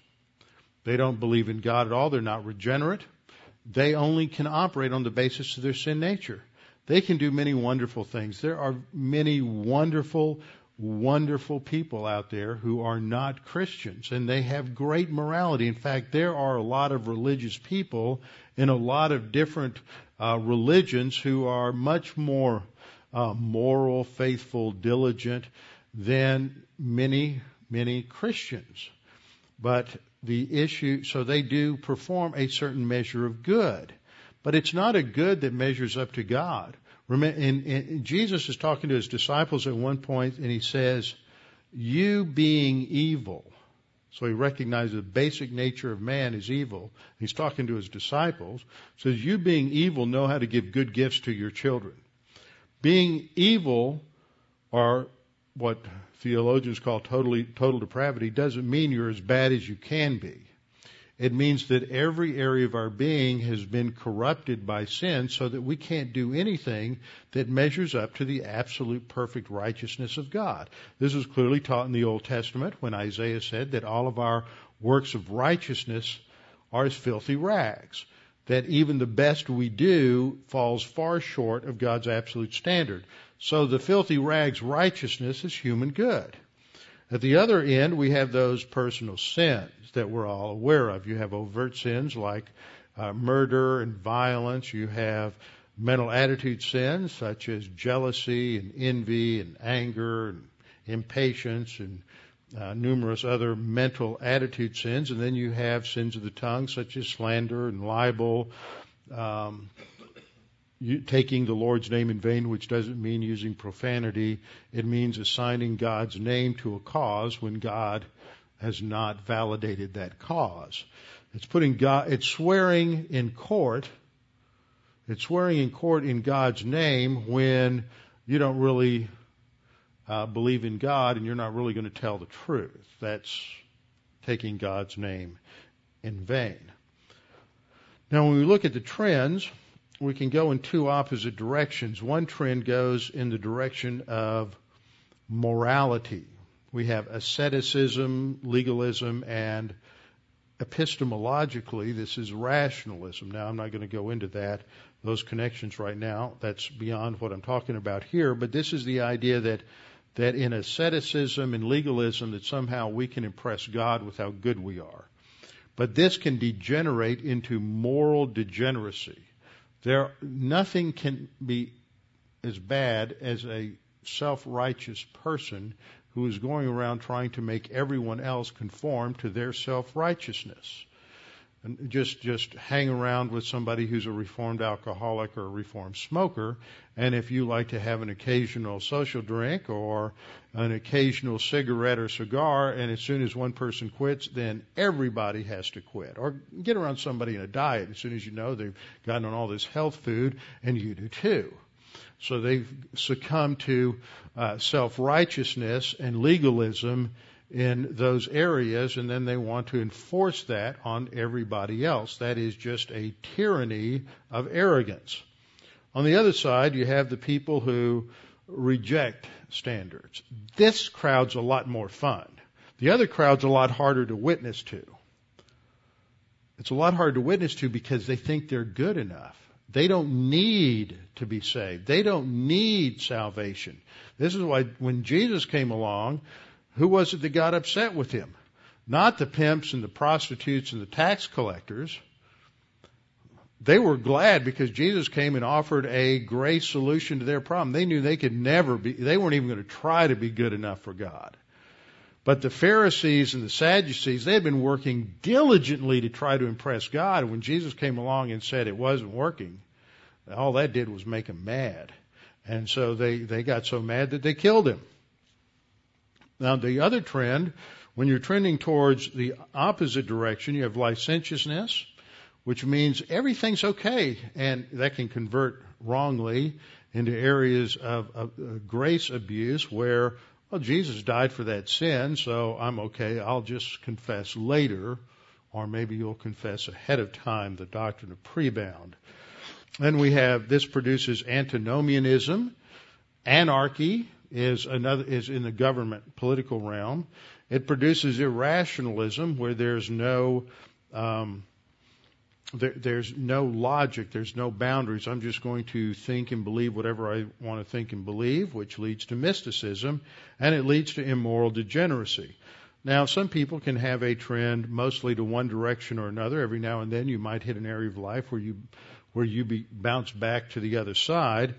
They don't believe in God at all. They're not regenerate. They only can operate on the basis of their sin nature. They can do many wonderful things. There are many wonderful, wonderful people out there who are not Christians and they have great morality. In fact, there are a lot of religious people in a lot of different uh, religions who are much more uh, moral, faithful, diligent than many, many Christians. But the issue, so they do perform a certain measure of good. But it's not a good that measures up to God. And, and Jesus is talking to his disciples at one point and he says, you being evil, so he recognizes the basic nature of man is evil. He's talking to his disciples. Says, you being evil know how to give good gifts to your children. Being evil or what theologians call totally, total depravity doesn't mean you're as bad as you can be. It means that every area of our being has been corrupted by sin so that we can't do anything that measures up to the absolute perfect righteousness of God. This was clearly taught in the Old Testament when Isaiah said that all of our works of righteousness are as filthy rags. That even the best we do falls far short of God's absolute standard. So the filthy rags righteousness is human good. At the other end, we have those personal sins that we're all aware of. You have overt sins like uh, murder and violence. You have mental attitude sins such as jealousy and envy and anger and impatience and uh, numerous other mental attitude sins. And then you have sins of the tongue such as slander and libel, um, you, taking the Lord's name in vain, which doesn't mean using profanity. It means assigning God's name to a cause when God has not validated that cause. It's putting God, it's swearing in court. It's swearing in court in God's name when you don't really uh, believe in God and you're not really going to tell the truth. That's taking God's name in vain. Now, when we look at the trends, we can go in two opposite directions. One trend goes in the direction of morality. We have asceticism, legalism, and epistemologically, this is rationalism. Now, I'm not going to go into that, those connections right now. That's beyond what I'm talking about here. But this is the idea that, that in asceticism and legalism, that somehow we can impress God with how good we are. But this can degenerate into moral degeneracy. There, nothing can be as bad as a self-righteous person who is going around trying to make everyone else conform to their self-righteousness. And just, just hang around with somebody who's a reformed alcoholic or a reformed smoker, and if you like to have an occasional social drink or an occasional cigarette or cigar, and as soon as one person quits, then everybody has to quit. Or get around somebody in a diet as soon as you know they've gotten on all this health food, and you do too. So they've succumbed to uh, self righteousness and legalism in those areas, and then they want to enforce that on everybody else. That is just a tyranny of arrogance. On the other side, you have the people who reject standards. This crowd's a lot more fun. The other crowd's a lot harder to witness to. It's a lot harder to witness to because they think they're good enough. They don't need to be saved. They don't need salvation. This is why when Jesus came along, who was it that got upset with him? Not the pimps and the prostitutes and the tax collectors. They were glad because Jesus came and offered a grace solution to their problem. They knew they could never be, they weren't even going to try to be good enough for God. But the Pharisees and the Sadducees, they had been working diligently to try to impress God. When Jesus came along and said it wasn't working, all that did was make them mad. And so they, they got so mad that they killed him. Now the other trend, when you're trending towards the opposite direction, you have licentiousness, which means everything's okay, and that can convert wrongly into areas of, of grace abuse where, well, Jesus died for that sin, so I'm okay. I'll just confess later, or maybe you'll confess ahead of time the doctrine of prebound. Then we have this produces antinomianism. Anarchy is another is in the government political realm. It produces irrationalism where there's no um, there, there's no logic, there's no boundaries. I'm just going to think and believe whatever I want to think and believe, which leads to mysticism, and it leads to immoral degeneracy. Now, some people can have a trend mostly to one direction or another. Every now and then, you might hit an area of life where you where you be, bounce back to the other side.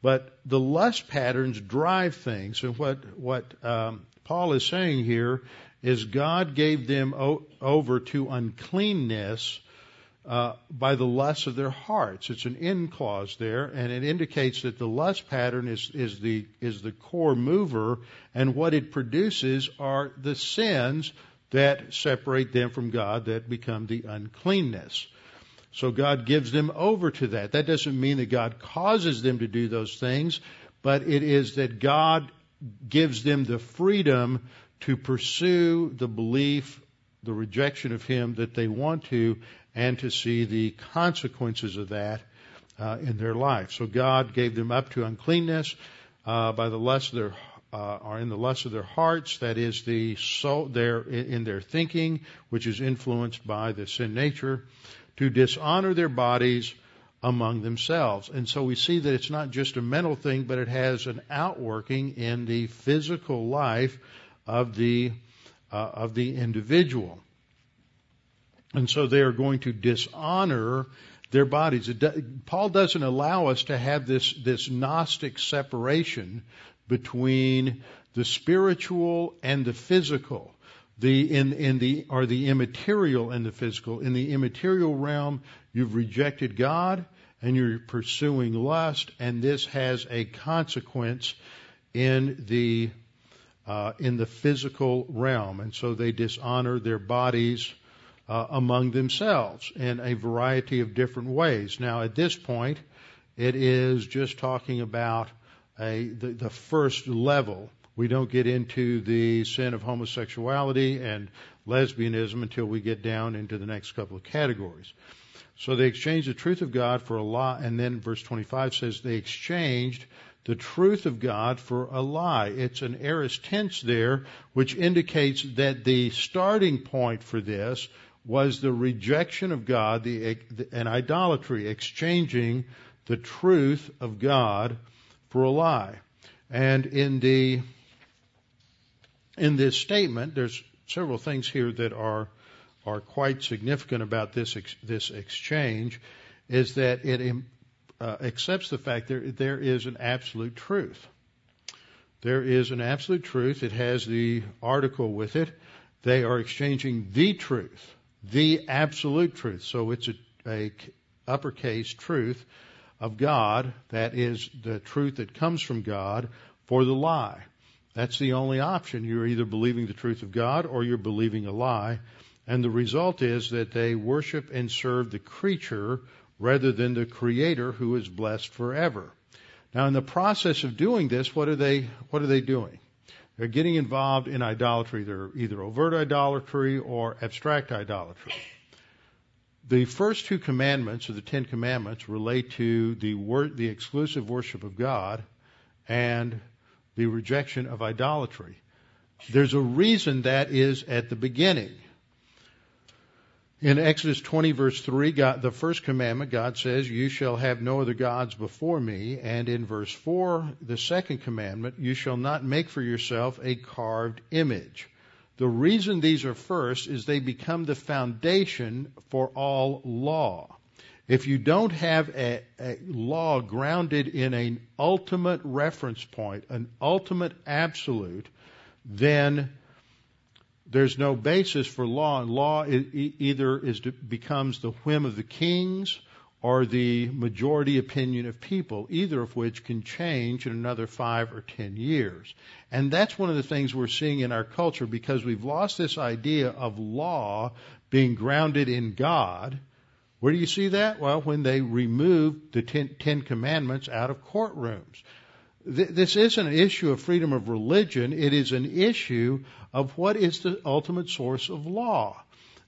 But the lust patterns drive things, and what what um, Paul is saying here is God gave them o- over to uncleanness uh, by the lust of their hearts. It's an in clause there, and it indicates that the lust pattern is, is the is the core mover, and what it produces are the sins that separate them from God that become the uncleanness. So God gives them over to that. That doesn't mean that God causes them to do those things, but it is that God gives them the freedom to pursue the belief, the rejection of Him that they want to, and to see the consequences of that uh, in their life. So God gave them up to uncleanness uh, by the lust of their uh, are in the lust of their hearts, that is the soul, their in their thinking, which is influenced by the sin nature, to dishonor their bodies among themselves. And so we see that it's not just a mental thing, but it has an outworking in the physical life of the uh, of the individual. And so they are going to dishonor their bodies. Paul doesn't allow us to have this, this Gnostic separation between the spiritual and the physical. The, in, in the, or the immaterial and the physical. In the immaterial realm, you've rejected God, and you're pursuing lust, and this has a consequence in the uh, in the physical realm, and so they dishonor their bodies uh, among themselves in a variety of different ways. Now, at this point, it is just talking about a the, the first level. We don't get into the sin of homosexuality and lesbianism until we get down into the next couple of categories. So they exchanged the truth of God for a lie, and then verse 25 says they exchanged the truth of God for a lie. It's an aorist tense there, which indicates that the starting point for this was the rejection of God, the, and idolatry, exchanging the truth of God for a lie. And in the in this statement, there's several things here that are are quite significant about this this exchange. Is that it uh, accepts the fact that there is an absolute truth. There is an absolute truth. It has the article with it. They are exchanging the truth, the absolute truth. So it's a, a uppercase truth of God, that is the truth that comes from God, for the lie. That's the only option. You're either believing the truth of God or you're believing a lie. And the result is that they worship and serve the creature rather than the creator who is blessed forever. Now in the process of doing this, what are they, what are they doing? They're getting involved in idolatry. They're either overt idolatry or abstract idolatry. The first two commandments of the Ten Commandments relate to the wor- the exclusive worship of God and the rejection of idolatry. There's a reason that is at the beginning. In Exodus 20 verse 3, God, the first commandment, God says, you shall have no other gods before me. And in verse 4, the second commandment, you shall not make for yourself a carved image. The reason these are first is they become the foundation for all law. If you don't have a, a, law grounded in an ultimate reference point, an ultimate absolute, then there's no basis for law, and law either is becomes the whim of the kings or the majority opinion of people, either of which can change in another five or ten years. And that's one of the things we're seeing in our culture because we've lost this idea of law being grounded in God. Where do you see that? Well, when they removed the Ten, ten Commandments out of courtrooms. This isn't an issue of freedom of religion. It is an issue of what is the ultimate source of law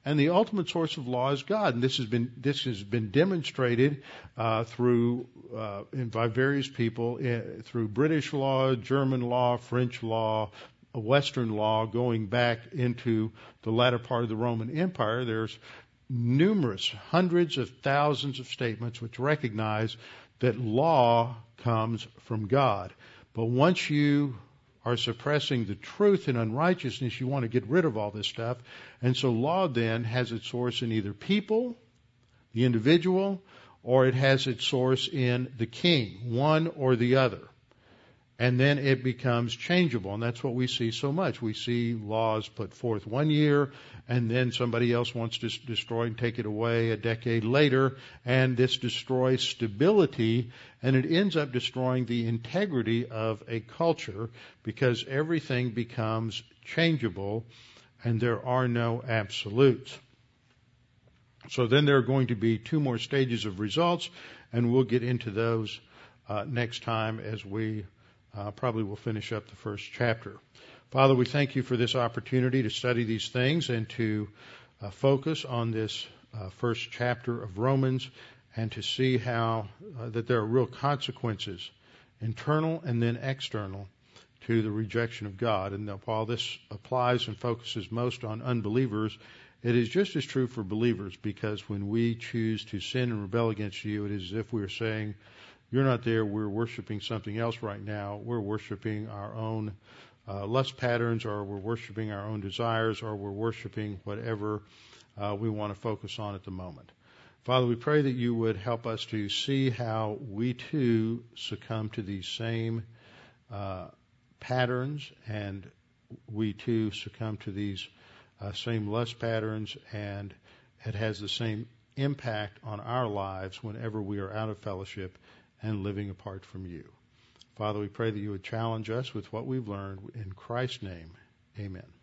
and the ultimate source of law is God. And this has been this has been demonstrated uh, through uh, by various people uh, through British law, German law, French law, Western law, going back into the latter part of the Roman Empire. There's numerous, hundreds of thousands of statements which recognize that law comes from God. But once you are suppressing the truth and unrighteousness, you want to get rid of all this stuff. And so law then has its source in either people, the individual, or it has its source in the king, one or the other. And then it becomes changeable, and that's what we see so much. We see laws put forth one year, and then somebody else wants to destroy and take it away a decade later, and this destroys stability, and it ends up destroying the integrity of a culture because everything becomes changeable, and there are no absolutes. So then there are going to be two more stages of results, and we'll get into those uh, next time as we uh, probably will finish up the first chapter. Father, we thank you for this opportunity to study these things and to uh, focus on this uh, first chapter of Romans and to see how uh, that there are real consequences, internal and then external, to the rejection of God. And while this applies and focuses most on unbelievers, it is just as true for believers because when we choose to sin and rebel against you, it is as if we are saying, you're not there. We're worshiping something else right now. We're worshiping our own uh, lust patterns, or we're worshiping our own desires, or we're worshiping whatever uh, we want to focus on at the moment. Father, we pray that you would help us to see how we too succumb to these same uh, patterns, and we too succumb to these uh, same lust patterns, and it has the same impact on our lives whenever we are out of fellowship and living apart from you. Father, we pray that you would challenge us with what we've learned. In Christ's name, amen.